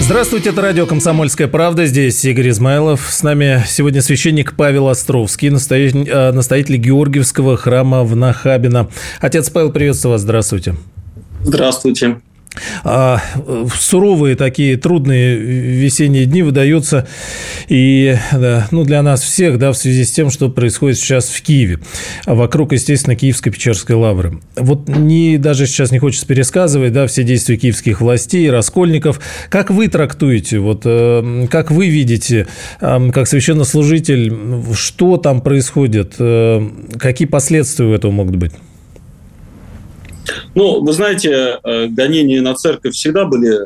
Здравствуйте, это радио «Комсомольская правда». Здесь Игорь Измайлов. С нами сегодня священник Павел Островский, настоятель, э, настоятель Георгиевского храма в Нахабино. Отец Павел, приветствую вас. Здравствуйте. Здравствуйте. А, суровые такие трудные весенние дни выдаются и да, ну, для нас всех, да, в связи с тем, что происходит сейчас в Киеве, а вокруг, естественно, Киевской Печерской лавры. Вот не, даже сейчас не хочется пересказывать, да, все действия киевских властей, раскольников. Как вы трактуете, вот, э, как вы видите, э, как священнослужитель, что там происходит, э, какие последствия у этого могут быть? Ну, вы знаете, э, гонения на церковь всегда были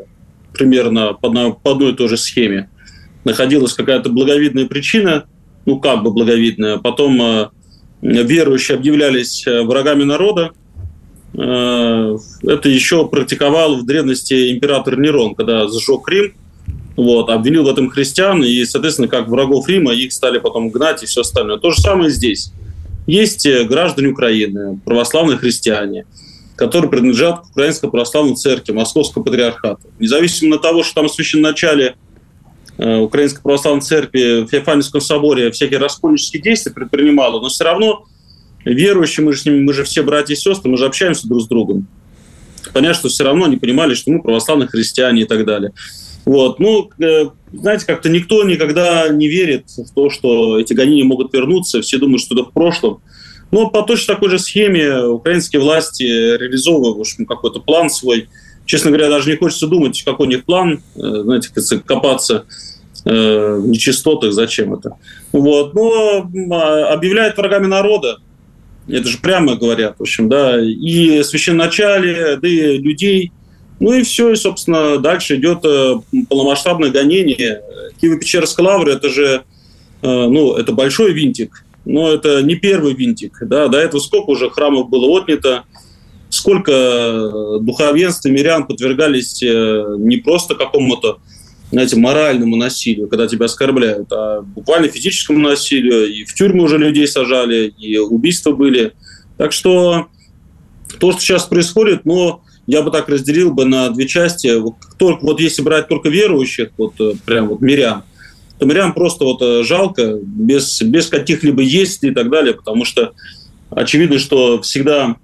примерно по одной, по одной и той же схеме. Находилась какая-то благовидная причина, ну, как бы благовидная. Потом э, верующие объявлялись э, врагами народа. Это еще практиковал в древности император Нерон, когда сжег Рим, вот, обвинил в этом христиан, и, соответственно, как врагов Рима, их стали потом гнать и все остальное. То же самое здесь. Есть граждане Украины, православные христиане – которые принадлежат к Украинской Православной Церкви, Московского Патриархата. Независимо от того, что там в священноначале э, Украинской Православной Церкви в Феофаневском соборе всякие раскольнические действия предпринимала, но все равно верующие, мы же с ними, мы же все братья и сестры, мы же общаемся друг с другом. Понятно, что все равно они понимали, что мы православные христиане и так далее. Вот. Ну, э, знаете, как-то никто никогда не верит в то, что эти гонения могут вернуться. Все думают, что это в прошлом. Но по точно такой же схеме украинские власти реализовывают в общем, какой-то план свой. Честно говоря, даже не хочется думать, какой у них план, э, знаете, копаться э, в нечистотах, зачем это. Вот. Но а, объявляют врагами народа, это же прямо говорят, в общем, да, и священначале, да и людей. Ну и все, и, собственно, дальше идет э, полномасштабное гонение. Киево-Печерская лавра – это же, ну, это большой винтик но это не первый винтик. Да? До этого сколько уже храмов было отнято, сколько э, духовенств и мирян подвергались э, не просто какому-то знаете, моральному насилию, когда тебя оскорбляют, а буквально физическому насилию. И в тюрьмы уже людей сажали, и убийства были. Так что то, что сейчас происходит, но я бы так разделил бы на две части. Вот, только, вот если брать только верующих, вот э, прям вот мирян, то мирян просто вот э, жалко, без, без каких-либо есть и так далее, потому что очевидно, что всегда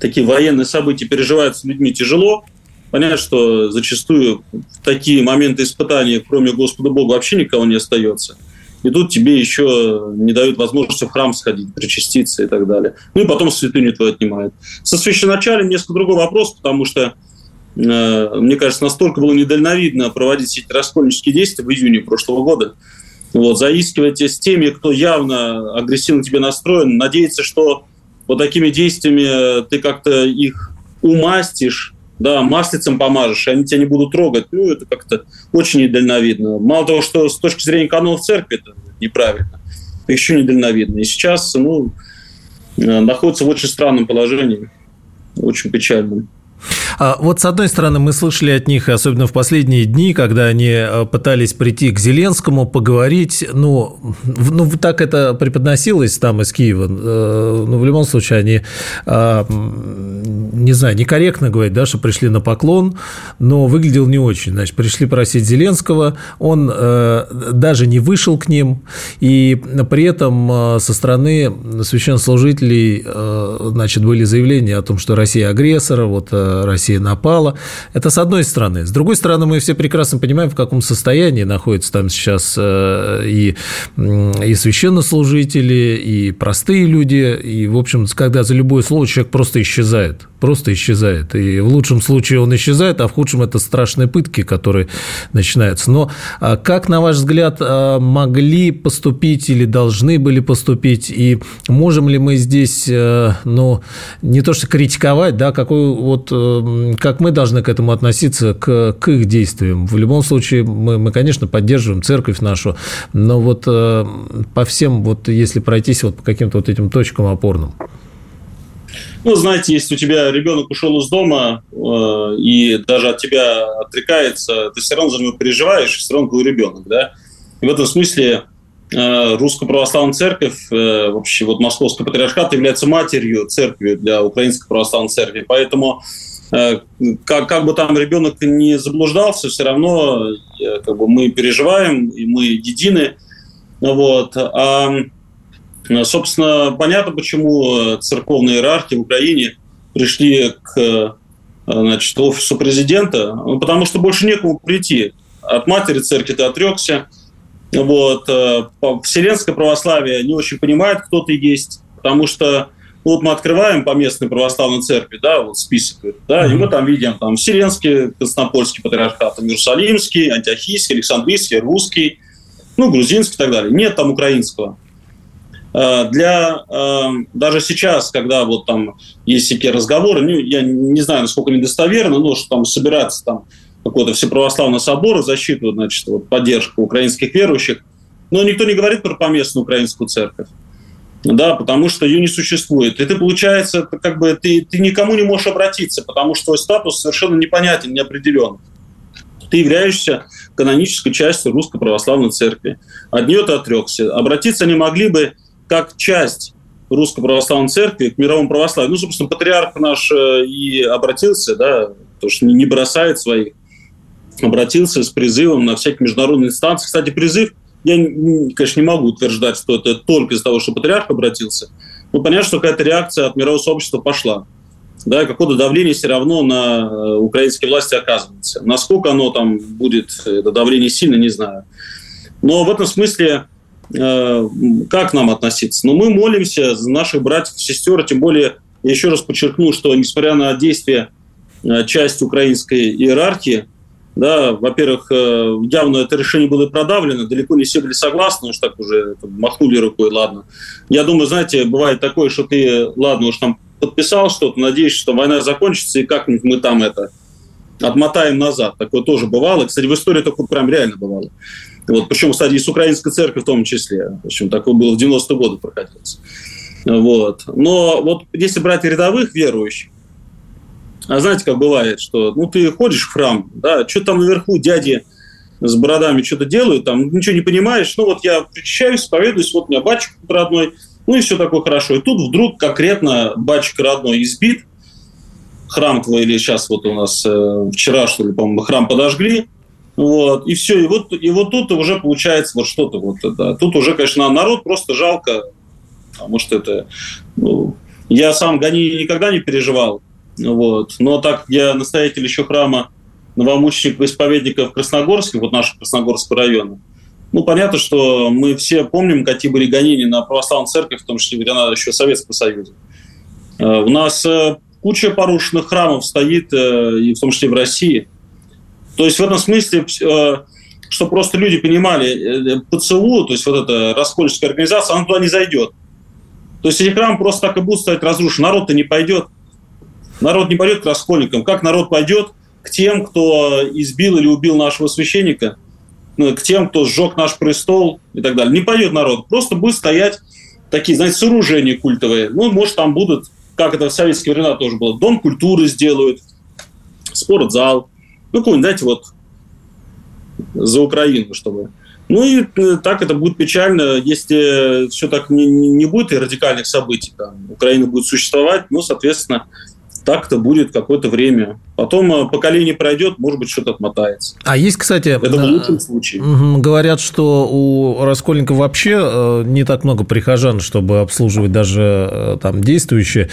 такие военные события переживаются людьми тяжело. Понятно, что зачастую в такие моменты испытаний, кроме Господа Бога, вообще никого не остается. И тут тебе еще не дают возможности в храм сходить, причаститься и так далее. Ну и потом святыню твою отнимают. Со священачалем несколько другой вопрос, потому что мне кажется, настолько было недальновидно проводить эти раскольнические действия в июне прошлого года. Вот, заискивать с теми, кто явно агрессивно тебе настроен, надеяться, что вот такими действиями ты как-то их умастишь, да, маслицем помажешь, и они тебя не будут трогать. Ну, это как-то очень недальновидно. Мало того, что с точки зрения канонов церкви это неправильно, еще недальновидно. И сейчас, ну, э, находится в очень странном положении, очень печальном. А вот с одной стороны, мы слышали от них, особенно в последние дни, когда они э, пытались прийти к Зеленскому, поговорить, ну, ну так это преподносилось там из Киева, э, ну, в любом случае, они, а, не знаю, некорректно говорить, да, что пришли на поклон, но выглядел не очень, значит, пришли просить Зеленского, он э, даже не вышел к ним, и при этом со стороны священнослужителей, значит, были заявления о том, что Россия агрессор, вот Россия напала. Это с одной стороны. С другой стороны, мы все прекрасно понимаем, в каком состоянии находятся там сейчас э, и, и священнослужители, и простые люди. И, в общем, когда за любое слово человек просто исчезает. Просто исчезает. И в лучшем случае он исчезает, а в худшем это страшные пытки, которые начинаются. Но а как, на ваш взгляд, а, могли поступить или должны были поступить? И можем ли мы здесь, э, ну, не то что критиковать, да, какой вот как мы должны к этому относиться, к, к их действиям? В любом случае, мы, мы, конечно, поддерживаем церковь нашу, но вот по всем, вот если пройтись вот по каким-то вот этим точкам опорным. Ну, знаете, если у тебя ребенок ушел из дома э, и даже от тебя отрекается, ты все равно за него переживаешь, все равно твой ребенок, да? И в этом смысле э, Русская Православная Церковь, э, вообще вот Московский Патриархат является матерью церкви для Украинской Православной Церкви, поэтому э, как, как бы там ребенок не заблуждался, все равно э, как бы мы переживаем, и мы едины, вот. А Э, собственно, понятно, почему э, церковные иерархи в Украине пришли к э, значит, офису президента, ну, потому что больше некому прийти. От матери церкви ты отрекся. Вот. Вселенское православие не очень понимает, кто ты есть, потому что ну, вот мы открываем по местной православной церкви, да, вот список, да, mm-hmm. и мы там видим там Вселенский, Константинопольский патриархат, Иерусалимский, Антиохийский, Александрийский, Русский, ну, грузинский и так далее. Нет там украинского. Э, для э, даже сейчас, когда вот там есть всякие разговоры, ну, я не знаю, насколько они достоверны, но что там собираться там какой-то всеправославный собор в защиту, значит, вот, поддержку украинских верующих, но никто не говорит про поместную украинскую церковь. Да, потому что ее не существует. И ты, получается, как бы ты, ты никому не можешь обратиться, потому что твой статус совершенно непонятен, неопределен. Ты являешься канонической частью Русской Православной Церкви. От нее ты отрекся. Обратиться они могли бы как часть Русской Православной Церкви к мировому православию. Ну, собственно, патриарх наш э, и обратился, да, то что не бросает своих, обратился с призывом на всякие международные инстанции. Кстати, призыв, я, конечно, не могу утверждать, что это только из-за того, что патриарх обратился, но понятно, что какая-то реакция от мирового сообщества пошла. Да, какое-то давление все равно на э, украинские власти оказывается. Насколько оно там будет, это давление сильно, не знаю. Но в этом смысле Э, как нам относиться? Но мы молимся за наших братьев и сестер, тем более, я еще раз подчеркну, что несмотря на действия э, части украинской иерархии, да, во-первых, э, явно это решение было продавлено, далеко не все были согласны, уж так уже махнули рукой, ладно. Я думаю, знаете, бывает такое, что ты, ладно, уж там подписал что-то, надеешься, что война закончится, и как-нибудь мы там это отмотаем назад. Такое тоже бывало. Кстати, в истории такое прям реально бывало. Вот, причем, кстати, и с украинской церкви в том числе. В общем, такое было в 90-е годы проходилось. Вот. Но вот если брать рядовых верующих, а знаете, как бывает, что ну, ты ходишь в храм, да, что там наверху дяди с бородами что-то делают, там ничего не понимаешь, ну вот я причащаюсь, исповедуюсь, вот у меня батчик родной, ну и все такое хорошо. И тут вдруг конкретно батчик родной избит, храм твой, или сейчас вот у нас э, вчера, что ли, по-моему, храм подожгли, вот, и все, и вот, и вот тут уже получается вот что-то вот это. Тут уже, конечно, народ просто жалко, потому что это... Ну, я сам гони никогда не переживал, вот, но так я настоятель еще храма новомучеников исповедников в Красногорске, вот нашего Красногорского района. Ну, понятно, что мы все помним, какие были гонения на православную церковь, в том числе времена еще Советского Союза. Э, у нас э, куча порушенных храмов стоит, э, и в том числе в России – то есть в этом смысле, что просто люди понимали, ПЦУ, то есть вот эта раскольническая организация, она туда не зайдет. То есть эти храмы просто так и будут стоять разрушены. Народ-то не пойдет. Народ не пойдет к раскольникам. Как народ пойдет к тем, кто избил или убил нашего священника, ну, к тем, кто сжег наш престол и так далее. Не пойдет народ. Просто будет стоять такие, знаете, сооружения культовые. Ну, может, там будут, как это в советские времена тоже было, дом культуры сделают, спортзал, ну, какой-нибудь, знаете, вот за Украину, чтобы. Ну и э, так это будет печально, если все так не, не будет и радикальных событий. Там, Украина будет существовать, ну, соответственно, так это будет какое-то время. Потом э, поколение пройдет, может быть, что-то отмотается. А есть, кстати... Это в лучшем случае. Говорят, что у Раскольников вообще э, не так много прихожан, чтобы обслуживать даже э, там действующие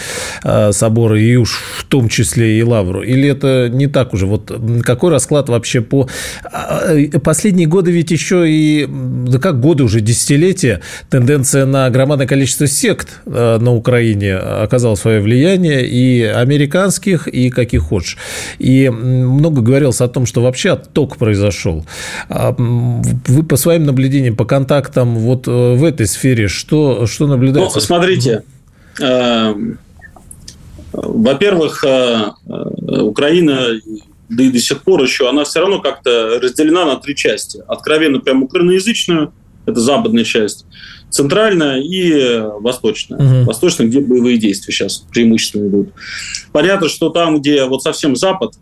соборы, и уж в том числе и Лавру. Или это не так уже? Вот какой расклад вообще по... А, последние годы ведь еще и... Да как годы уже, десятилетия, тенденция на громадное количество сект на Украине оказала свое влияние, и американских, и каких хочешь. И много говорилось о том, что вообще отток произошел. А, вы по своим наблюдениям, по контактам вот э, в этой сфере, что, что наблюдаете? Ну, смотрите, э, во-первых, э, Украина, да и до сих пор еще, она все равно как-то разделена на три части. Откровенно прям украиноязычную, это западная часть, центральная и восточная. Угу. Восточная, где боевые действия сейчас преимущественно идут. Понятно, что там, где вот совсем запад,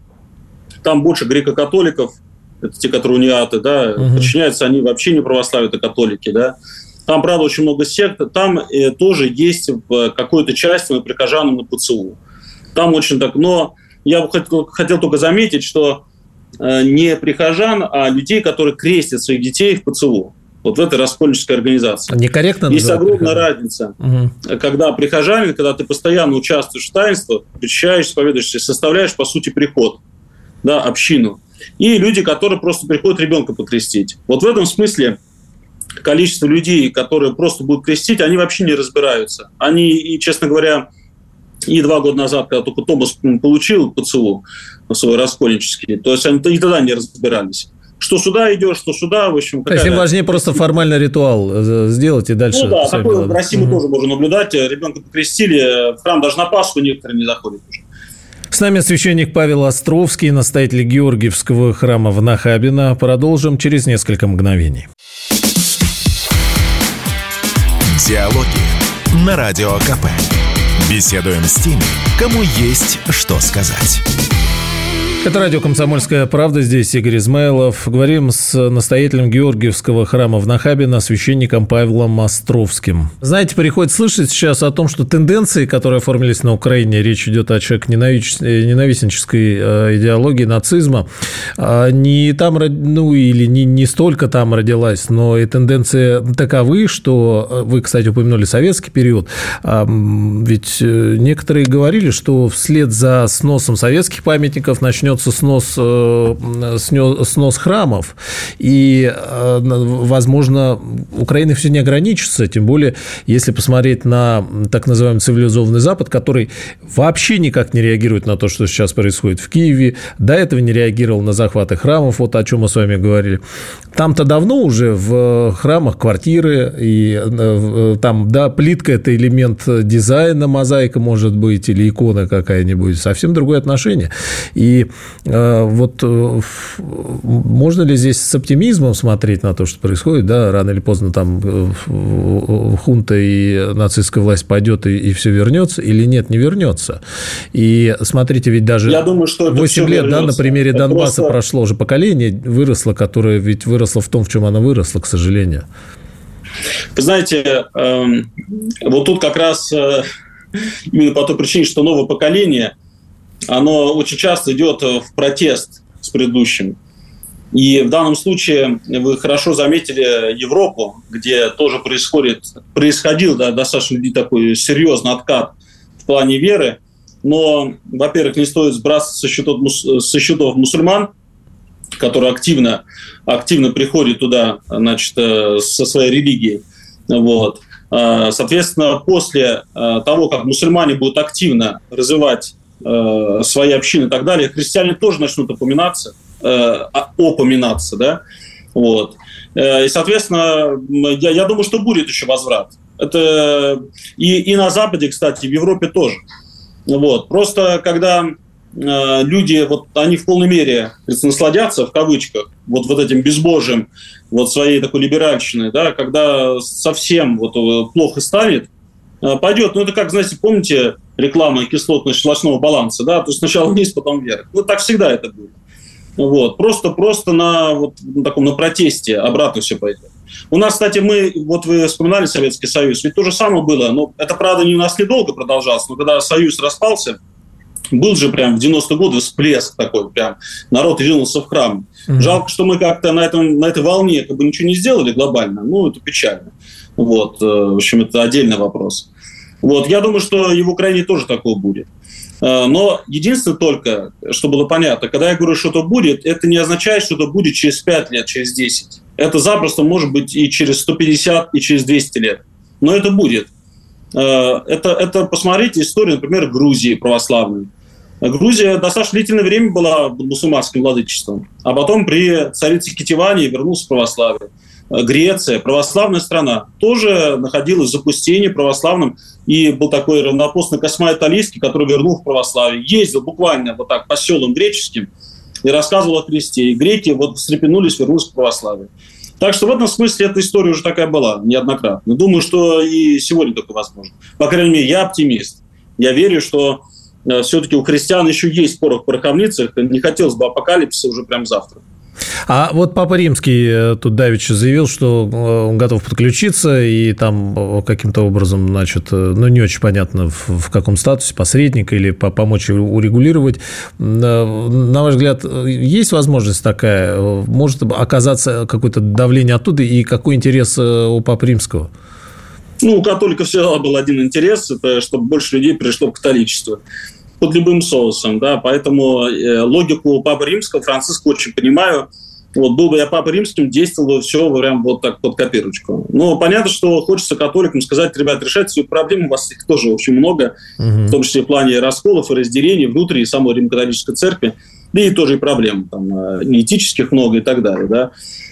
там больше греко-католиков, это те, которые униаты, да, угу. подчиняются они вообще не православие, это католики, да. Там, правда, очень много сект, там э, тоже есть в какой-то части мы прихожанам на ПЦУ. Там очень так, но я хотел, хотел только заметить, что э, не прихожан, а людей, которые крестят своих детей в ПЦУ вот в этой раскольнической организации. Некорректно Есть огромная прихожан. разница, угу. когда прихожанин, когда ты постоянно участвуешь в таинстве, причащаешь, исповедуешься, составляешь, по сути, приход, да, общину. И люди, которые просто приходят ребенка покрестить. Вот в этом смысле количество людей, которые просто будут крестить, они вообще не разбираются. Они, и, честно говоря, и два года назад, когда только Томас получил ПЦУ свой раскольнический, то есть они и тогда не разбирались что сюда идешь, что сюда, в общем. То есть им важнее просто формально ритуал э, сделать и дальше. Ну да, такое в России мы тоже можем наблюдать. Ребенка покрестили, в храм даже на Пасху некоторые не заходят уже. С нами священник Павел Островский, настоятель Георгиевского храма в Нахабино. Продолжим через несколько мгновений. Диалоги на Радио КП. Беседуем с теми, кому есть что сказать. Это радио «Комсомольская правда». Здесь Игорь Измайлов. Говорим с настоятелем Георгиевского храма в Нахабино, священником Павлом Островским. Знаете, приходит слышать сейчас о том, что тенденции, которые оформились на Украине, речь идет о человек ненавистнической э, идеологии нацизма, а не там, ну или не, не столько там родилась, но и тенденции таковы, что э, вы, кстати, упомянули советский период, ведь э, некоторые говорили, что вслед за сносом советских памятников начнет начнется снос, э, снос храмов, и, э, возможно, Украина все не ограничится, тем более, если посмотреть на так называемый цивилизованный Запад, который вообще никак не реагирует на то, что сейчас происходит в Киеве, до этого не реагировал на захваты храмов, вот о чем мы с вами говорили. Там-то давно уже в храмах квартиры, и э, там, да, плитка – это элемент дизайна, мозаика, может быть, или икона какая-нибудь, совсем другое отношение. И вот э, можно ли здесь с оптимизмом смотреть на то, что происходит, да, рано или поздно там э, хунта и нацистская власть пойдет и, и все вернется, или нет, не вернется. И смотрите, ведь даже Я думаю, что 8 лет, вернется. да, на примере это Донбасса просто... прошло уже поколение, выросло, которое ведь выросло в том, в чем оно выросло, к сожалению. Вы знаете, эм, вот тут как раз именно по той причине, что новое поколение – оно очень часто идет в протест с предыдущим. И в данном случае вы хорошо заметили Европу, где тоже происходит, происходил да, достаточно такой серьезный откат в плане веры. Но, во-первых, не стоит сбрасывать со счетов, со счетов мусульман, которые активно, активно приходят туда значит, э, со своей религией. Вот. Э, соответственно, после э, того, как мусульмане будут активно развивать э, свои общины и так далее, христиане тоже начнут упоминаться, э, упоминаться, да, вот. Э, и, соответственно, я, я думаю, что будет еще возврат. Это и, и на Западе, кстати, в Европе тоже. Вот. Просто когда э, люди, вот они в полной мере насладятся, в кавычках, вот, вот этим безбожием, вот своей такой либеральщиной, да, когда совсем вот э, плохо станет, пойдет, ну это как, знаете, помните, реклама кислотно-щелочного баланса, да, то есть сначала вниз, потом вверх. Ну, так всегда это будет. Вот. Просто, просто на, вот, на таком на протесте обратно все пойдет. У нас, кстати, мы, вот вы вспоминали Советский Союз, ведь то же самое было, но это, правда, не у нас недолго продолжалось, но когда Союз распался, был же прям в 90-е годы всплеск такой, прям народ ринулся в храм. Mm-hmm. Жалко, что мы как-то на, этом, на этой волне как бы ничего не сделали глобально, ну, это печально. Вот, э, в общем, это отдельный вопрос. Вот, я думаю, что и в Украине тоже такое будет. Э, но единственное только, что было понятно, когда я говорю, что это будет, это не означает, что это будет через 5 лет, через 10. Это запросто может быть и через 150, и через 200 лет. Но это будет. Э, это, это посмотрите историю, например, Грузии православной. Грузия достаточно длительное время была мусульманским владычеством, а потом при царице Китиване вернулся православие. Греция, православная страна, тоже находилась в запустении православном. И был такой равнопостный Космай Италийский, который вернул в православие. Ездил буквально вот так по селам греческим и рассказывал о Христе. И греки вот встрепенулись, вернулись к православию. Так что в этом смысле эта история уже такая была неоднократно. Думаю, что и сегодня только возможно. По крайней мере, я оптимист. Я верю, что э, все-таки у христиан еще есть порох в пороховницах. Не хотелось бы апокалипсиса уже прямо завтра. А вот Папа Римский э, тут давеча заявил, что э, он готов подключиться и там э, каким-то образом, значит, ну, не очень понятно, в, в каком статусе, посредника или помочь урегулировать. На ваш взгляд, есть возможность такая? Может оказаться какое-то давление оттуда и какой интерес у Папы Римского? Ну, у католиков всегда был один интерес, это чтобы больше людей пришло в католичество под любым соусом, да, поэтому э, логику Папы Римского, Франциска очень понимаю. Вот был бы я Папой Римским, действовал бы все прям вот так под копирочку. Но понятно, что хочется католикам сказать, ребят, решайте свои проблемы, у вас их тоже очень много, угу. в том числе в плане расколов и разделений внутри самой Римо-католической церкви, да и тоже и проблем там, э, этических много и так далее, да.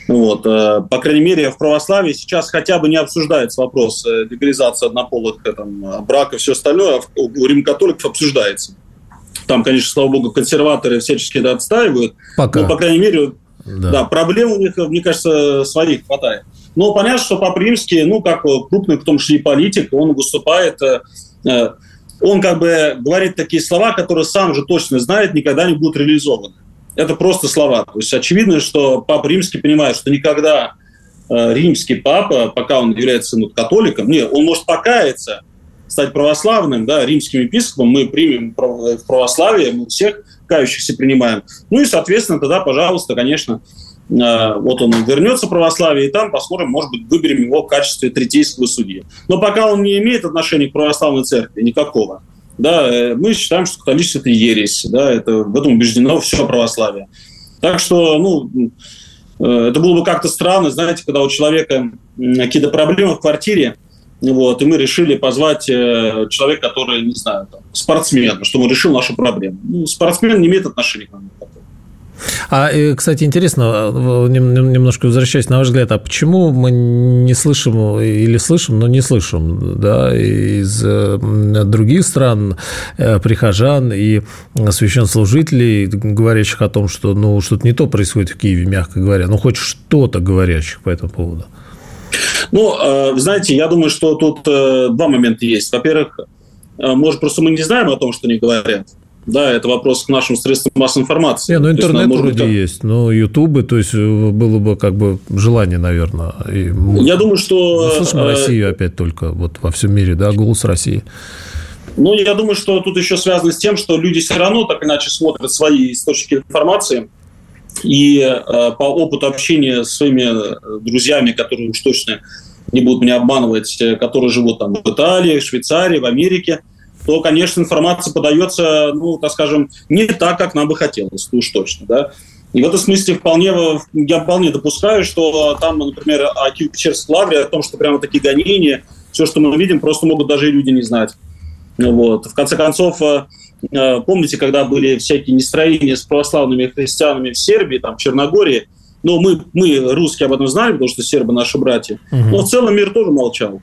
Вот. Э, по крайней мере, в православии сейчас хотя бы не обсуждается вопрос легализации однополых там, брака и все остальное, а у рим-католиков обсуждается. Там, конечно, слава богу, консерваторы всячески это отстаивают. Пока. Но, по крайней мере, да. да, проблем у них, мне кажется, своих хватает. Но понятно, что Папа Римский, ну, как крупный, в том числе и политик, он выступает, э, э, он как бы говорит такие слова, которые сам же точно знает, никогда не будут реализованы. Это просто слова. То есть очевидно, что Папа Римский понимает, что никогда э, римский папа, пока он является ну, католиком, нет, он может покаяться, стать православным, да, римским епископом, мы примем в православие, мы всех кающихся принимаем. Ну и, соответственно, тогда, пожалуйста, конечно, э, вот он вернется в православие, и там посмотрим, может быть, выберем его в качестве третейского судьи. Но пока он не имеет отношения к православной церкви, никакого, да, э, мы считаем, что католичество – это ересь, да, это, в этом убеждено все православие. Так что, ну, э, это было бы как-то странно, знаете, когда у человека какие-то проблемы в квартире, вот, и мы решили позвать э, человека, который, не знаю, там, спортсмен, чтобы он решил нашу проблему. Ну, спортсмен не имеет отношения к нам. А, кстати, интересно, немножко возвращаясь, на ваш взгляд, а почему мы не слышим или слышим, но не слышим, да, из э, других стран э, прихожан и священнослужителей, говорящих о том, что, ну, что-то не то происходит в Киеве, мягко говоря, ну, хоть что-то говорящих по этому поводу? Ну, э, знаете, я думаю, что тут э, два момента есть. Во-первых, э, может, просто мы не знаем о том, что они говорят. Да, это вопрос к нашим средствам массовой информации. Не, ну интернет есть, вроде быть, есть, но ютубы, то есть было бы как бы желание, наверное. И Я думаю, что... Мы слышим Россию опять только вот во всем мире, да, голос России. Ну, я думаю, что тут еще связано с тем, что люди все равно так иначе смотрят свои источники информации. И э, по опыту общения с своими э, друзьями, которые уж точно не будут меня обманывать, э, которые живут там в Италии, в Швейцарии, в Америке, то, конечно, информация подается, ну, так скажем, не так, как нам бы хотелось, уж точно, да. И в этом смысле вполне, я вполне допускаю, что там, например, о Киево-Печерской лавре, о том, что прямо такие гонения, все, что мы видим, просто могут даже и люди не знать. Вот. В конце концов, Э, помните, когда были всякие нестроения с православными христианами в Сербии, там, в Черногории, но мы, мы, русские, об этом знали, потому что сербы наши братья. Угу. Но в целом мир тоже молчал.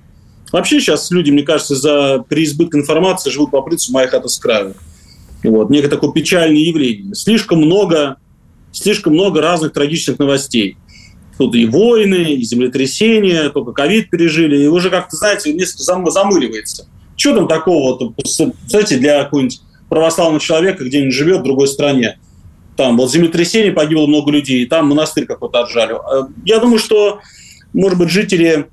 Вообще сейчас люди, мне кажется, за переизбыток информации живут по принципу «моя хата с краю». Вот. Некое такое печальное явление. Слишком много, слишком много разных трагичных новостей. Тут и войны, и землетрясения, только ковид пережили, и уже как-то, знаете, несколько замыливается. Что там такого, знаете, для какой-нибудь православного человека где-нибудь живет в другой стране. Там вот землетрясение, погибло много людей, там монастырь какой-то отжали. Э, я думаю, что, может быть, жители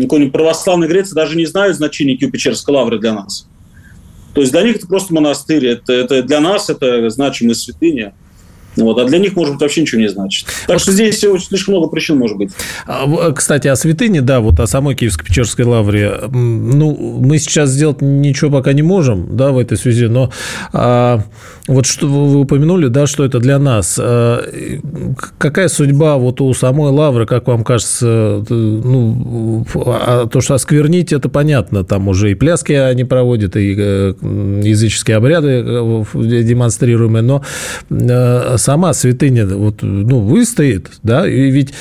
какой-нибудь православной Греции даже не знают значения Киево-Печерской лавры для нас. То есть для них это просто монастырь, это, это для нас это значимая святыня. Вот, а для них, может быть, вообще ничего не значит. Так что здесь слишком много причин может быть. А, кстати, о святыне, да, вот о самой Киевско-Печерской лавре. Ну, мы сейчас сделать ничего пока не можем, да, в этой связи, но а, вот что вы упомянули, да, что это для нас. А, какая судьба вот у самой лавры, как вам кажется, ну, а то, что осквернить, это понятно, там уже и пляски они проводят, и э, языческие обряды э, демонстрируемые, но сама святыня вот, ну, выстоит, да, и ведь,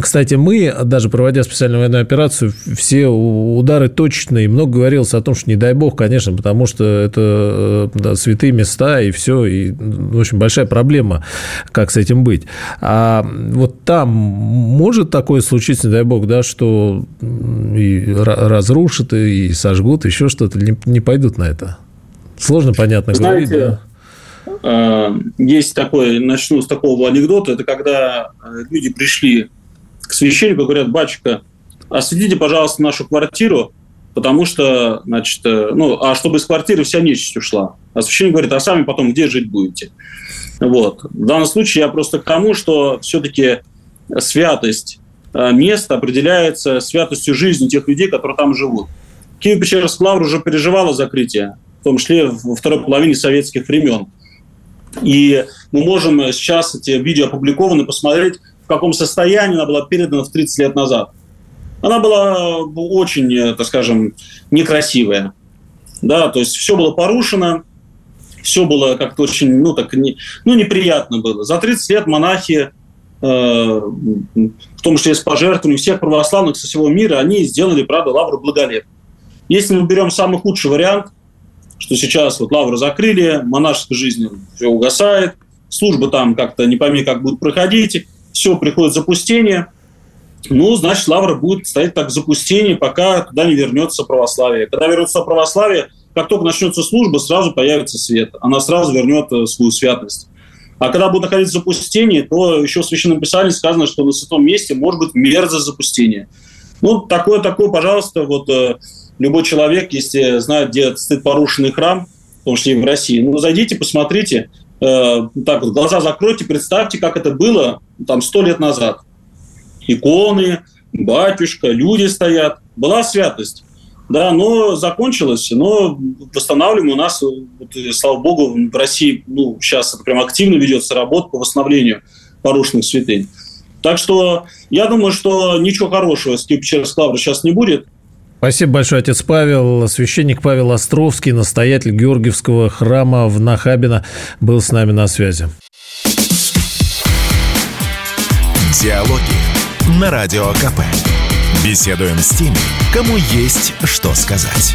кстати, мы, даже проводя специальную военную операцию, все удары точные, много говорилось о том, что не дай бог, конечно, потому что это да, святые места, и все, и, в общем, большая проблема, как с этим быть. А вот там может такое случиться, не дай бог, да, что и разрушат, и сожгут, еще что-то, не, не пойдут на это? Сложно, понятно, Знаете, говорить, да? Э, есть такой, начну с такого анекдота, это когда э, люди пришли к священнику говорят, батюшка, осветите, пожалуйста, нашу квартиру, потому что, значит, э, ну, а чтобы из квартиры вся нечисть ушла. А священник говорит, а сами потом где жить будете? Вот. В данном случае я просто к тому, что все-таки святость места определяется святостью жизни тех людей, которые там живут. Киев-Печерская лавра уже переживала закрытие в том числе во второй половине советских времен. И мы можем сейчас эти видео опубликованы, посмотреть, в каком состоянии она была передана в 30 лет назад. Она была очень, так скажем, некрасивая. Да, то есть все было порушено, все было как-то очень, ну, так, не, ну, неприятно было. За 30 лет монахи, э, в том числе с пожертвованием всех православных со всего мира, они сделали, правда, лавру благолепно. Если мы берем самый худший вариант – что сейчас вот лавру закрыли, монашеская жизнь все угасает, служба там как-то не пойми, как будет проходить, все, приходит запустение. Ну, значит, лавра будет стоять так в запустении, пока туда не вернется православие. Когда вернется православие, как только начнется служба, сразу появится свет. Она сразу вернет э, свою святость. А когда будет находиться запустение, то еще в Священном Писании сказано, что на святом месте может быть мерзость запустения. Ну, такое, такое, пожалуйста, вот э, любой человек, если знает, где стоит порушенный храм, в том числе и в России, ну, зайдите, посмотрите, э, так вот, глаза закройте, представьте, как это было там сто лет назад. Иконы, батюшка, люди стоят. Была святость. Да, но закончилось, но восстанавливаем у нас, вот, слава богу, в России ну, сейчас прям активно ведется работа по восстановлению порушенных святынь. Так что я думаю, что ничего хорошего с Киев-Печерской сейчас не будет. Спасибо большое, отец Павел. Священник Павел Островский, настоятель Георгиевского храма в Нахабино, был с нами на связи. Диалоги на Радио КП. Беседуем с теми, кому есть что сказать.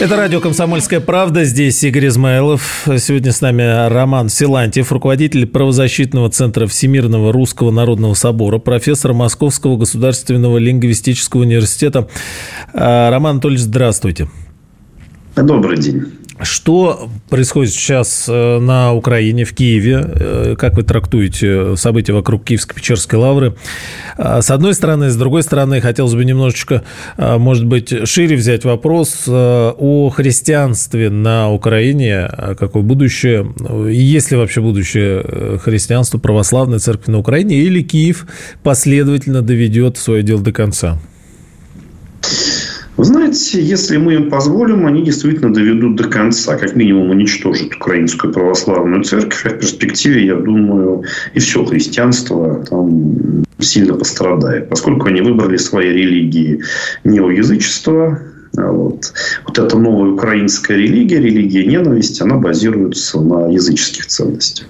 Это радио «Комсомольская правда». Здесь Игорь Измайлов. Сегодня с нами Роман Силантьев, руководитель правозащитного центра Всемирного Русского Народного Собора, профессор Московского государственного лингвистического университета. А, Роман Анатольевич, здравствуйте. Добрый день. Что происходит сейчас э, на Украине, в Киеве? Э, как вы трактуете события вокруг Киевско-Печерской лавры? С одной стороны, с другой стороны, хотелось бы немножечко, может быть, шире взять вопрос э, о христианстве на Украине. Какое будущее? Есть ли вообще будущее христианства, православной церкви на Украине? Или Киев последовательно доведет свое дело до конца? Вы знаете, если мы им позволим, они действительно доведут до конца, как минимум уничтожат украинскую православную церковь, а в перспективе, я думаю, и все христианство там сильно пострадает, поскольку они выбрали свои религии неоязычества, а вот. вот эта новая украинская религия, религия ненависти, она базируется на языческих ценностях.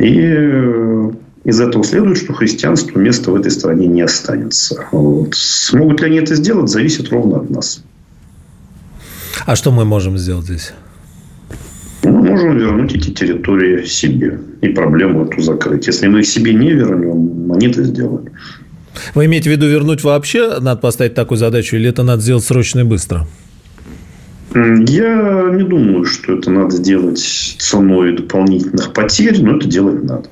И из этого следует, что христианству места в этой стране не останется. Вот. Смогут ли они это сделать, зависит ровно от нас. А что мы можем сделать здесь? Мы можем вернуть эти территории себе и проблему эту закрыть. Если мы их себе не вернем, они это сделают. Вы имеете в виду вернуть вообще? Надо поставить такую задачу, или это надо сделать срочно и быстро? Я не думаю, что это надо сделать ценой дополнительных потерь, но это делать надо.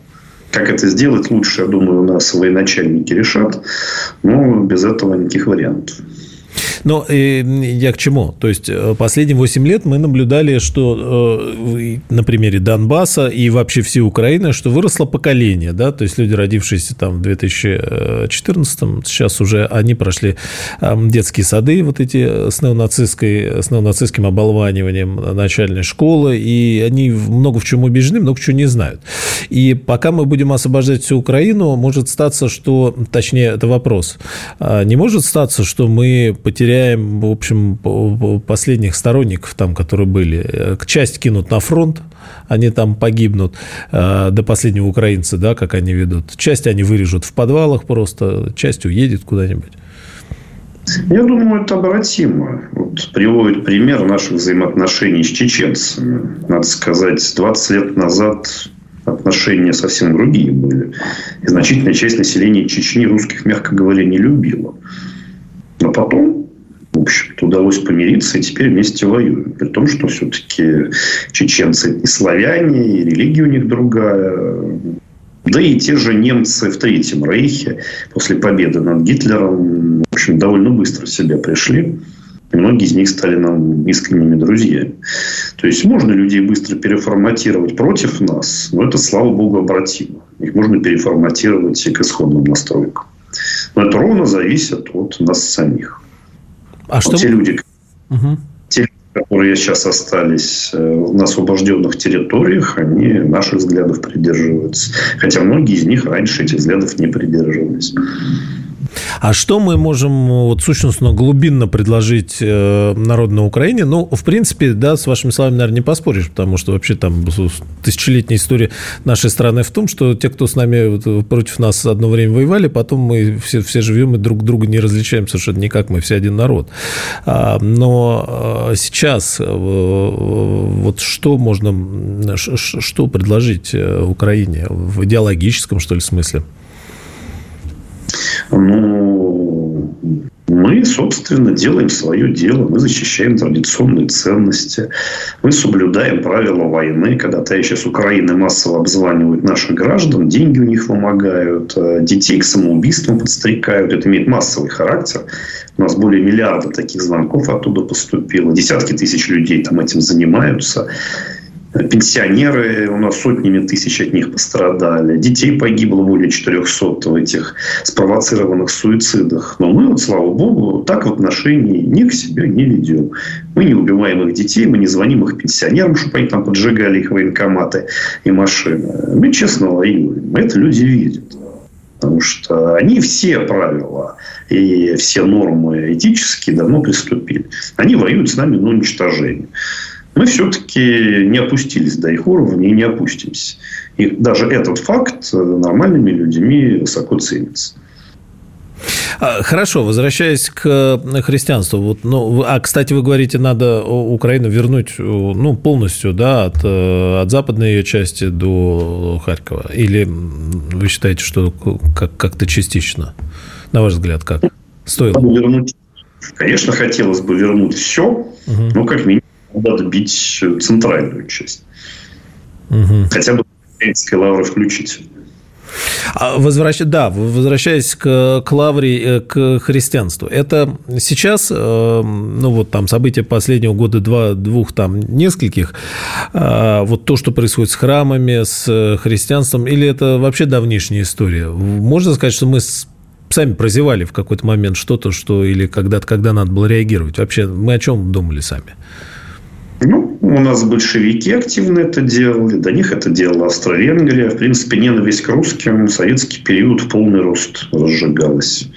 Как это сделать лучше, я думаю, у нас военачальники решат. Но без этого никаких вариантов. Но э, я к чему? То есть, э, последние 8 лет мы наблюдали, что э, на примере Донбасса и вообще всей Украины, что выросло поколение, да, то есть люди, родившиеся там в 2014 сейчас уже они прошли детские сады, вот эти с, неонацистской, с неонацистским оболваниванием начальной школы, и они много в чем убеждены, много чего не знают. И пока мы будем освобождать всю Украину, может статься, что, точнее, это вопрос, а не может статься, что мы потеряем теряем, в общем, последних сторонников там, которые были. Часть кинут на фронт, они там погибнут до последнего украинца, да, как они ведут. Часть они вырежут в подвалах просто, часть уедет куда-нибудь. Я думаю, это обратимо. Вот приводит пример наших взаимоотношений с чеченцами. Надо сказать, 20 лет назад отношения совсем другие были. И значительная часть населения Чечни русских, мягко говоря, не любила. Но потом, в общем-то, удалось помириться, и теперь вместе воюем. При том, что все-таки чеченцы и славяне, и религия у них другая. Да и те же немцы в Третьем Рейхе после победы над Гитлером, в общем, довольно быстро в себя пришли. И многие из них стали нам искренними друзьями. То есть можно людей быстро переформатировать против нас, но это, слава богу, обратимо. Их можно переформатировать и к исходным настройкам. Но это ровно зависит от нас самих. А вот что... Те люди, угу. те, которые сейчас остались э, на освобожденных территориях, они наших взглядов придерживаются. Хотя многие из них раньше этих взглядов не придерживались. А что мы можем вот сущностно, глубинно предложить э, народу на Украине? Ну, в принципе, да, с вашими словами, наверное, не поспоришь, потому что вообще там тысячелетняя история нашей страны в том, что те, кто с нами против нас одно время воевали, потом мы все, все живем и друг друга не различаем совершенно никак, мы все один народ. А, но а, сейчас э, вот что можно, что предложить э, Украине в идеологическом, что ли, смысле? Ну, мы, собственно, делаем свое дело. Мы защищаем традиционные ценности. Мы соблюдаем правила войны. Когда товарищи с Украины массово обзванивают наших граждан, деньги у них вымогают, э, детей к самоубийствам подстрекают. Это имеет массовый характер. У нас более миллиарда таких звонков оттуда поступило. Десятки тысяч людей там этим занимаются. Пенсионеры, у нас сотнями тысяч от них пострадали. Детей погибло более 400 в этих спровоцированных суицидах. Но мы, вот, слава богу, так в отношении ни к себе не ведем. Мы не убиваем их детей, мы не звоним их пенсионерам, чтобы они там поджигали их военкоматы и машины. Мы честно воюем. Это люди видят. Потому что они все правила и все нормы этические давно приступили. Они воюют с нами на уничтожение мы все-таки не опустились до их уровня и не опустимся. И даже этот факт нормальными людьми высоко ценится. А, хорошо, возвращаясь к христианству. Вот, ну, а, кстати, вы говорите, надо Украину вернуть ну, полностью да, от, э, от западной ее части до Харькова? Или вы считаете, что как- как-то частично? На ваш взгляд, как? Стоило? Конечно, хотелось бы вернуть все, угу. но как минимум надо бить центральную часть. Угу. Хотя бы лавры включить. А возвращ... Да, возвращаясь к, к лавре, э, к христианству. Это сейчас, э, ну вот там события последнего года, два, двух там нескольких, э, вот то, что происходит с храмами, с христианством, или это вообще давнишняя история? Можно сказать, что мы сами прозевали в какой-то момент что-то, что или когда-то, когда надо было реагировать? Вообще, мы о чем думали сами? Ну, у нас большевики активно это делали, до них это делала Австро-Венгрия. В принципе, ненависть к русским в советский период в полный рост разжигалась.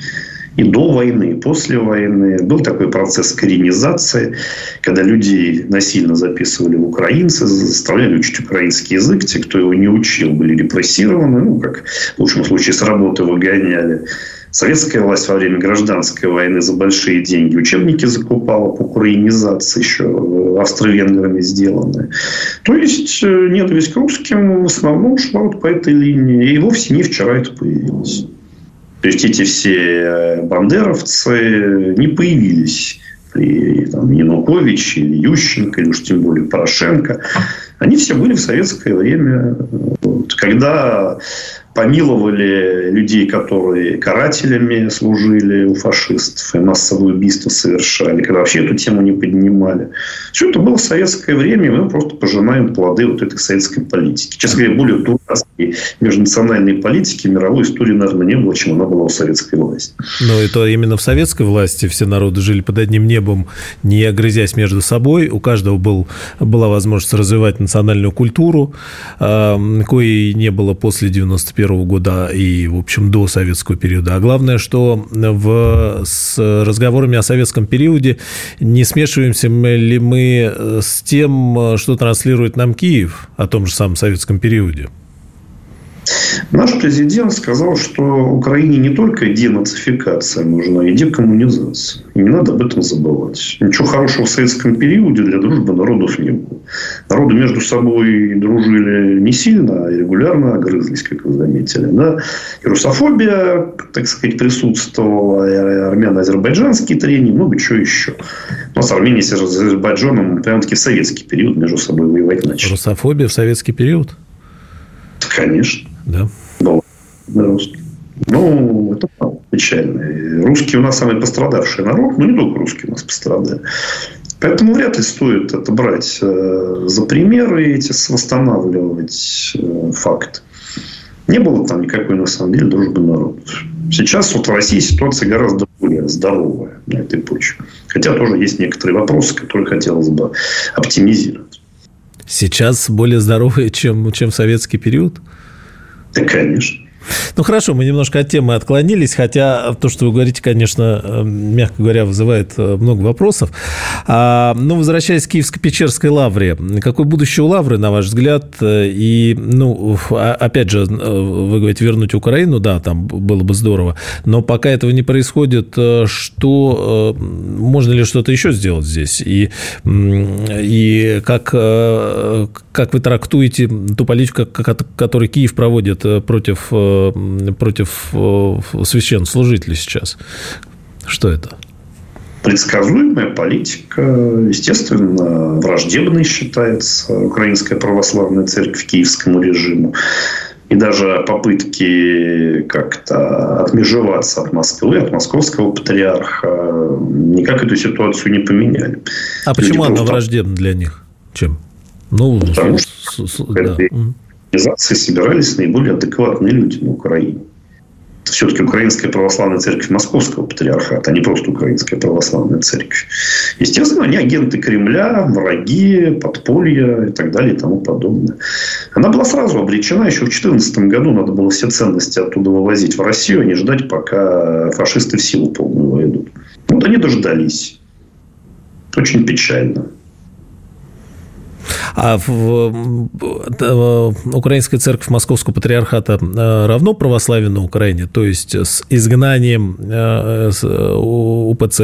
И до войны, и после войны. Был такой процесс коренизации, когда людей насильно записывали в украинцы, заставляли учить украинский язык. Те, кто его не учил, были репрессированы. Ну, как в лучшем случае с работы выгоняли. Советская власть во время гражданской войны за большие деньги учебники закупала по украинизации еще австро-венграми сделанные. То есть, э, ненависть к русским в основном шла вот по этой линии. И вовсе не вчера это появилось. То есть, эти все э, бандеровцы не появились при там, Януковиче или Ющенко, или уж тем более Порошенко. Они все были в советское время. Вот. Когда помиловали людей, которые карателями служили у фашистов и массовые убийства совершали, когда вообще эту тему не поднимали. Все это было советское время, и мы просто пожинаем плоды вот этой советской политики. Честно говоря, более дурацкой межнациональной политики мировой истории, наверное, не было, чем она была у советской власти. Но это именно в советской власти все народы жили под одним небом, не огрызясь между собой. У каждого был, была возможность развивать национальную культуру, коей не было после 91 91 года и, в общем, до советского периода. А главное, что в, с разговорами о советском периоде не смешиваемся ли мы с тем, что транслирует нам Киев о том же самом советском периоде. Наш президент сказал, что Украине не только денацификация нужна, и декоммунизация. И не надо об этом забывать. Ничего хорошего в советском периоде для дружбы народов не было. Народы между собой дружили не сильно, а регулярно грызлись, как вы заметили. Да? И русофобия, так сказать, присутствовала, и армяно-азербайджанские трения, много чего еще. У нас Армения с Азербайджаном прямо-таки в советский период между собой воевать начали. Русофобия в советский период? Конечно. Да. Русский. Ну, это печально. Русские у нас самый пострадавший народ, но не только русские у нас пострадали. Поэтому вряд ли стоит это брать э, за примеры эти, восстанавливать э, факт. Не было там никакой, на самом деле, дружбы народов. Сейчас вот в России ситуация гораздо более здоровая на этой почве. Хотя тоже есть некоторые вопросы, которые хотелось бы оптимизировать. Сейчас более здоровая, чем, чем в советский период? Да, конечно. Ну хорошо, мы немножко от темы отклонились, хотя то, что вы говорите, конечно, э, мягко говоря, вызывает э, много вопросов. А, ну, возвращаясь к Киевско-Печерской лавре, какое будущее у лавры, на ваш взгляд? И, ну, а, опять же, вы говорите, вернуть Украину, да, там было бы здорово, но пока этого не происходит, э, что можно ли что-то еще сделать здесь? И, и как, как вы трактуете ту политику, которую Киев проводит против против э, священнослужителей сейчас? Что это? предсказуемая политика, естественно, враждебной считается Украинская православная церковь киевскому режиму. И даже попытки как-то отмежеваться от Москвы, от московского патриарха, никак эту ситуацию не поменяли. А почему Люди она просто... враждебна для них? Чем? Ну, Потому что с, да организации собирались наиболее адекватные люди на Украине. Все-таки Украинская православная церковь Московского патриархата, а не просто Украинская православная церковь. Естественно, они агенты Кремля, враги, подполья и так далее и тому подобное. Она была сразу обречена. Еще в 2014 году надо было все ценности оттуда вывозить в Россию, а не ждать, пока фашисты в силу полную войдут. Вот они дождались. Очень печально. А в, э, Украинская церковь Московского патриархата э, равно православие на Украине, то есть с изгнанием э, УПЦ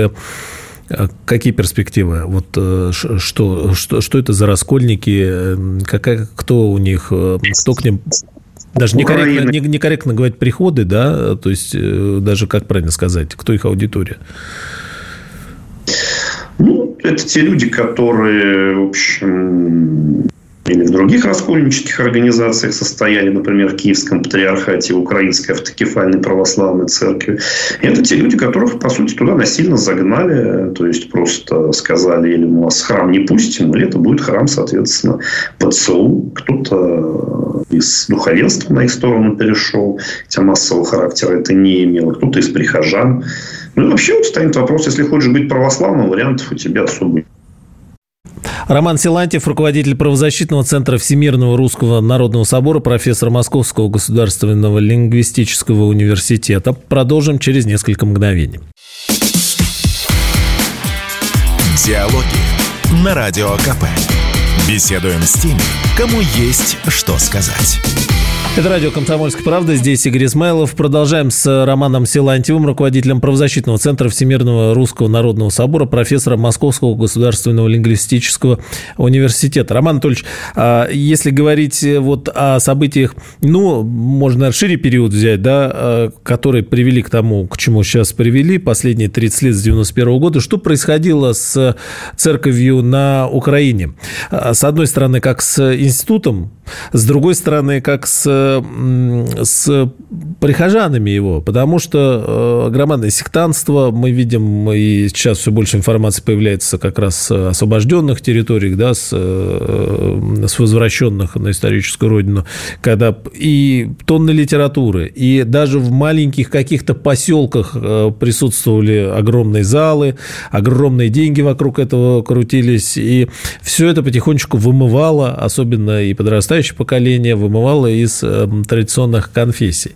Какие перспективы? Вот что, что, что это за раскольники? Какая, кто у них? Кто к ним? Даже некорректно, не, некорректно говорить приходы, да? То есть даже как правильно сказать? Кто их аудитория? Это те люди, которые, в общем, или в других раскольнических организациях состояли, например, в Киевском патриархате, Украинской автокефальной православной церкви. Это те люди, которых, по сути, туда насильно загнали, то есть просто сказали, или мы вас храм не пустим, или это будет храм, соответственно, ПЦУ. Кто-то из духовенства на их сторону перешел, хотя массового характера это не имело, кто-то из прихожан. Ну и вообще вот станет вопрос, если хочешь быть православным, вариантов у тебя особо Роман Силантьев, руководитель правозащитного центра Всемирного Русского Народного Собора, профессор Московского государственного лингвистического университета. Продолжим через несколько мгновений. Диалоги на Радио КП. Беседуем с теми, кому есть что сказать. Это радио «Комсомольская правда». Здесь Игорь Измайлов. Продолжаем с Романом Силантьевым, руководителем правозащитного центра Всемирного Русского Народного Собора, профессором Московского государственного лингвистического университета. Роман Анатольевич, а если говорить вот о событиях, ну, можно шире период взять, да, а, которые привели к тому, к чему сейчас привели, последние 30 лет с 91 года, что происходило с церковью на Украине? А, с одной стороны, как с институтом, с другой стороны, как с с прихожанами его, потому что э, громадное сектантство мы видим, и сейчас все больше информации появляется как раз с освобожденных территорий, да, с, э, с возвращенных на историческую родину, когда и тонны литературы, и даже в маленьких каких-то поселках э, присутствовали огромные залы, огромные деньги вокруг этого крутились, и все это потихонечку вымывало, особенно и подрастающее подрастающее поколение вымывало из традиционных конфессий.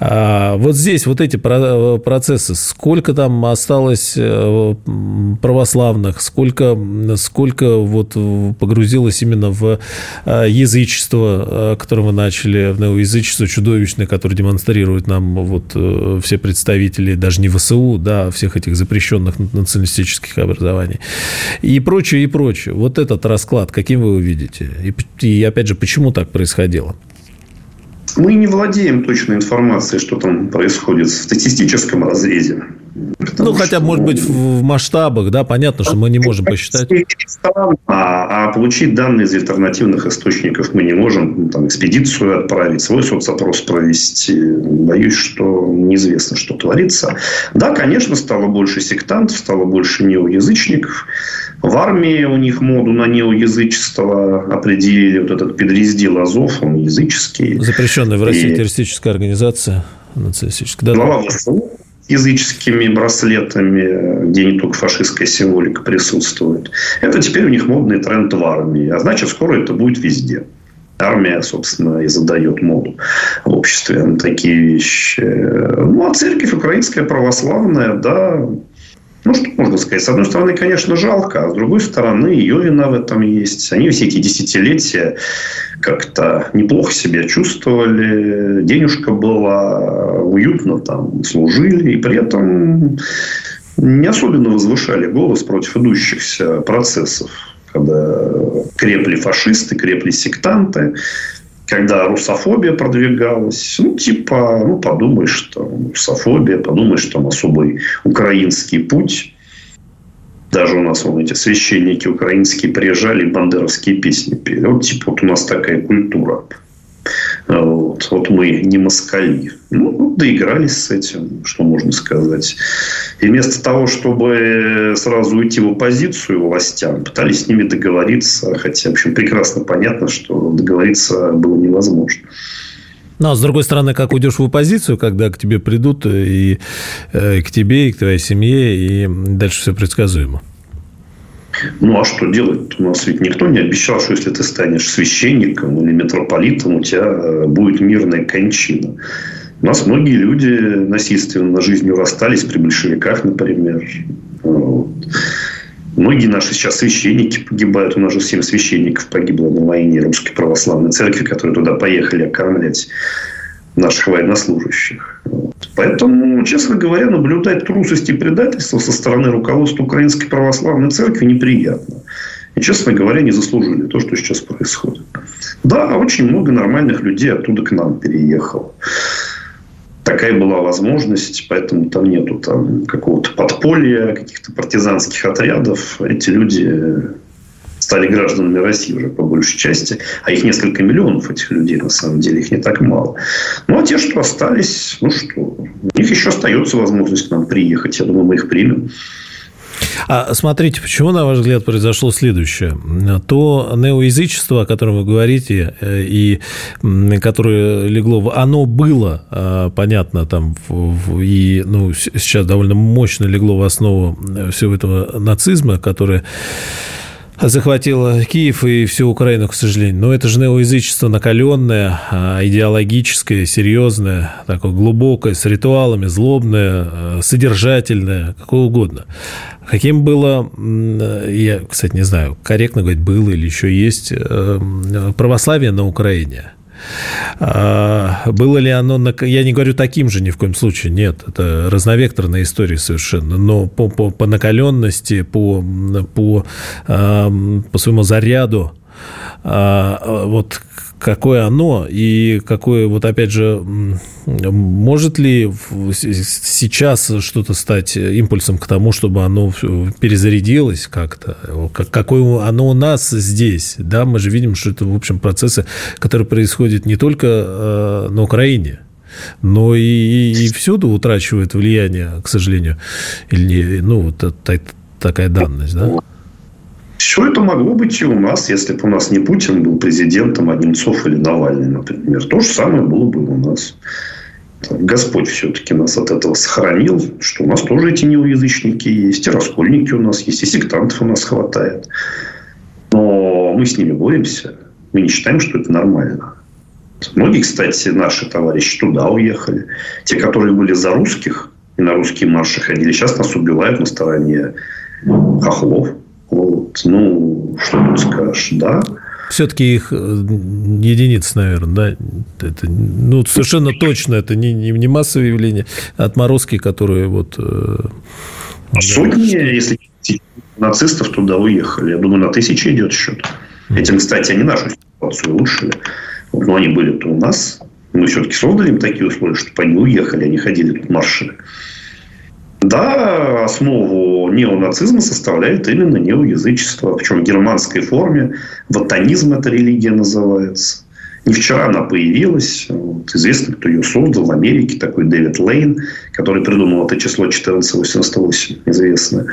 А вот здесь вот эти процессы, сколько там осталось православных, сколько, сколько вот погрузилось именно в язычество, которое мы начали, в язычество чудовищное, которое демонстрирует нам вот все представители, даже не ВСУ, да, всех этих запрещенных националистических образований и прочее, и прочее. Вот этот расклад, каким вы его видите? И, и опять же, почему так происходило? Мы не владеем точной информацией, что там происходит в статистическом разрезе. Ну, хотя, может быть, в масштабах, да, понятно, что мы не можем посчитать. А, а получить данные из альтернативных источников мы не можем. Ну, там, экспедицию отправить, свой соцопрос провести. Боюсь, что неизвестно, что творится. Да, конечно, стало больше сектантов, стало больше неоязычников. В армии у них моду на неоязычество определили. Вот этот Педрездил Азов, он языческий. Запрещенная в России и... террористическая организация нацистическая. Да, Глава ВСУ языческими браслетами, где не только фашистская символика присутствует. Это теперь у них модный тренд в армии. А значит, скоро это будет везде. Армия, собственно, и задает моду в обществе на такие вещи. Ну, а церковь украинская православная, да, ну, что можно сказать? С одной стороны, конечно, жалко, а с другой стороны, ее вина в этом есть. Они все эти десятилетия как-то неплохо себя чувствовали, денежка была, уютно там служили, и при этом не особенно возвышали голос против идущихся процессов, когда крепли фашисты, крепли сектанты, когда русофобия продвигалась, ну, типа, ну, подумаешь, там, русофобия, подумаешь, там, особый украинский путь. Даже у нас вон эти священники украинские приезжали, бандеровские песни пели. Вот, типа, вот у нас такая культура. Вот, вот мы не москали. Ну, доигрались с этим, что можно сказать. И вместо того, чтобы сразу уйти в оппозицию властям, пытались с ними договориться. Хотя, в общем, прекрасно понятно, что договориться было невозможно. Ну, а с другой стороны, как уйдешь в оппозицию, когда к тебе придут и, э, и к тебе, и к твоей семье, и дальше все предсказуемо. Ну, а что делать? У нас ведь никто не обещал, что если ты станешь священником или митрополитом, у тебя э, будет мирная кончина. У нас многие люди насильственно жизнью расстались при большевиках, например. Вот. Многие наши сейчас священники погибают. У нас же 7 священников погибло на войне Русской Православной Церкви, которые туда поехали окормлять наших военнослужащих. Поэтому, честно говоря, наблюдать трусость и предательство со стороны руководства Украинской Православной Церкви неприятно. И, честно говоря, не заслужили то, что сейчас происходит. Да, очень много нормальных людей оттуда к нам переехало. Такая была возможность, поэтому там нету там какого-то подполья, каких-то партизанских отрядов. Эти люди стали гражданами России уже по большей части. А их несколько миллионов, этих людей, на самом деле, их не так мало. Ну, а те, что остались, ну что, у них еще остается возможность к нам приехать. Я думаю, мы их примем. А смотрите, почему, на ваш взгляд, произошло следующее? То неоязычество, о котором вы говорите, э, и которое легло, оно было, а, понятно, там, и ну, сейчас довольно мощно легло в основу э, всего этого нацизма, который захватила Киев и всю Украину, к сожалению. Но это же неоязычество накаленное, а, идеологическое, серьезное, такое глубокое, с ритуалами, злобное, а, содержательное, какое угодно. Каким было, я, кстати, не знаю, корректно говорить, было или еще есть э, православие на Украине – было ли оно, я не говорю таким же ни в коем случае, нет, это разновекторная история совершенно, но по, по, по накаленности, по, по, по своему заряду, а, вот какое оно и какое, вот опять же, может ли сейчас что-то стать импульсом к тому, чтобы оно перезарядилось как-то? Какое оно у нас здесь? Да, мы же видим, что это, в общем, процессы, которые происходят не только э, на Украине, но и, и всюду утрачивает влияние, к сожалению. Или, ну, вот такая данность, да? Все это могло быть и у нас, если бы у нас не Путин был президентом, а Немцов или Навальный, например. То же самое было бы у нас. Господь все-таки нас от этого сохранил, что у нас тоже эти неуязычники есть, и раскольники у нас есть, и сектантов у нас хватает. Но мы с ними боремся. Мы не считаем, что это нормально. Многие, кстати, наши товарищи туда уехали. Те, которые были за русских и на русские марши ходили, сейчас нас убивают на стороне хохлов. Вот. Ну, что тут скажешь, да. Все-таки их э, единиц, наверное, да? Это, ну, совершенно точно это не, не, не массовое явление, а отморозки, которые вот... Э, Сотни, да. если нацистов туда уехали. Я думаю, на тысячи идет счет. Этим, кстати, они нашу ситуацию улучшили. Но они были-то у нас. Мы все-таки создали им такие условия, чтобы они уехали, они ходили тут марши. Да, основу неонацизма составляет именно неоязычество, причем в германской форме. Ватанизм эта религия называется. Не вчера она появилась. Вот, известно, кто ее создал в Америке, такой Дэвид Лейн, который придумал это число 1488, известное.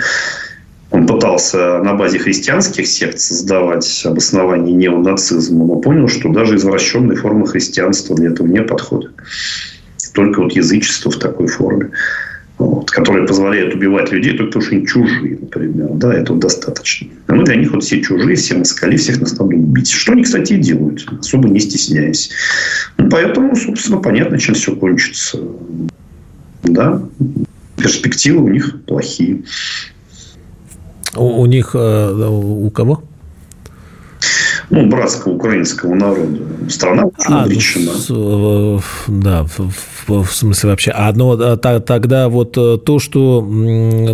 Он пытался на базе христианских сект создавать обоснование неонацизма, но понял, что даже извращенные формы христианства для этого не подходят. Только вот язычество в такой форме вот, которые позволяют убивать людей только потому, что они чужие, например. Да, этого достаточно. А мы для них вот все чужие, все москали, всех нас надо убить. Что они, кстати, и делают, особо не стесняясь. Ну, поэтому, собственно, понятно, чем все кончится. Да, перспективы у них плохие. У, у них, э, у кого? ну, братского украинского народа. Страна очень а, обречена. Ну, да, в, смысле вообще. А но а, тогда вот э, то, что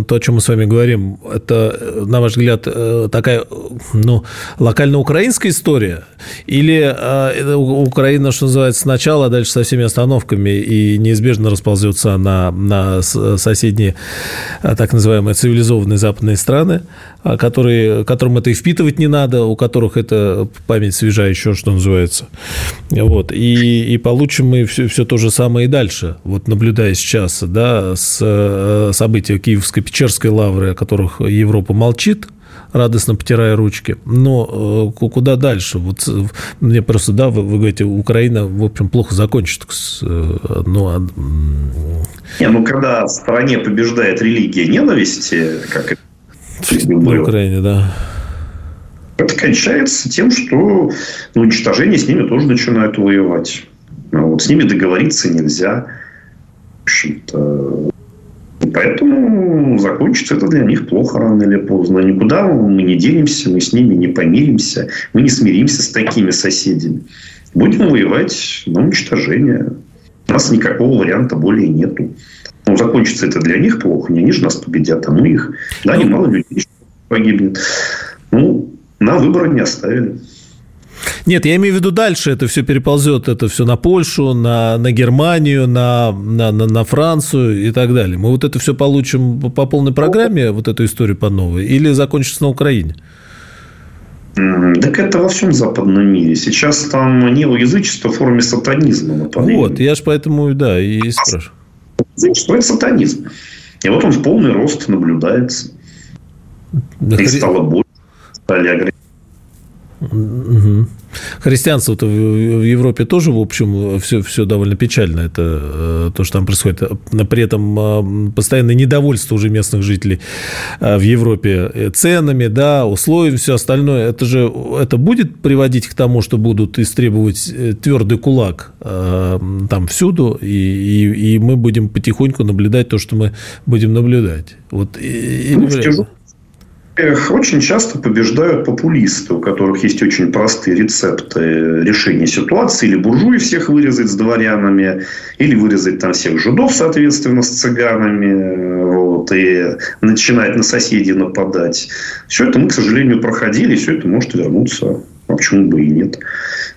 то, о чем мы с вами говорим, это, на ваш взгляд, э, такая, ну, локально-украинская история? Или э, Украина, что называется, сначала, а дальше со всеми остановками и неизбежно расползется на, на соседние так называемые цивилизованные западные страны, которые, которым это и впитывать не надо, у которых это память свежа еще, что называется. Вот. И, и получим мы все, все то же самое и дальше. Вот наблюдая сейчас да, с э, события Киевско-Печерской лавры, о которых Европа молчит, радостно потирая ручки. Но э, куда дальше? Вот мне просто, да, вы, вы говорите, Украина, в общем, плохо закончит. Ну, а... Не, ну, когда в стране побеждает религия ненависти, как это на Украине, да это кончается тем, что ну, уничтожение с ними тоже начинают воевать. Ну, вот с ними договориться нельзя. В общем-то, Поэтому закончится это для них плохо рано или поздно. Никуда мы не денемся, мы с ними не помиримся, мы не смиримся с такими соседями. Будем воевать на уничтожение. У нас никакого варианта более нету. Ну, закончится это для них плохо, не они же нас победят, а мы их. Да, ну, немало людей погибнет. Ну, нам выбора не оставили. Нет, я имею в виду дальше это все переползет, это все на Польшу, на, на Германию, на, на, на, на Францию и так далее. Мы вот это все получим по полной программе, вот эту историю по новой, или закончится на Украине? Так это во всем западном мире. Сейчас там неоязычество в форме сатанизма. Например. Вот, я же поэтому, да, и спрашиваю. Язычество – это сатанизм. И вот он в полный рост наблюдается. Да, и хри... стало больше стали агрессивными. Угу. Христианство в Европе тоже, в общем, все, все довольно печально. Это э, то, что там происходит. При этом э, постоянное недовольство уже местных жителей э, в Европе ценами, да, условиями, все остальное. Это же это будет приводить к тому, что будут истребовать твердый кулак там всюду, и, и, и мы будем потихоньку наблюдать то, что мы будем наблюдать. Вот, и, ну, скажу, очень часто побеждают популисты, у которых есть очень простые рецепты решения ситуации. Или буржуи всех вырезать с дворянами, или вырезать там всех жидов, соответственно, с цыганами, вот, и начинать на соседей нападать. Все это мы, к сожалению, проходили, и все это может вернуться. А почему бы и нет?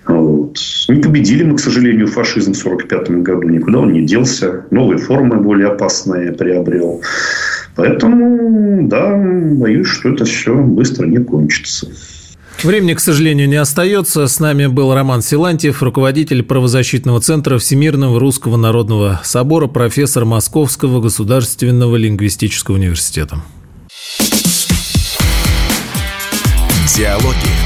Вот. Не победили мы, к сожалению, фашизм в 1945 году. Никуда он не делся. Новые формы более опасные приобрел. Поэтому, да, боюсь, что это все быстро не кончится. Времени, к сожалению, не остается. С нами был Роман Силантьев, руководитель правозащитного центра Всемирного Русского Народного Собора, профессор Московского государственного лингвистического университета. Диалоги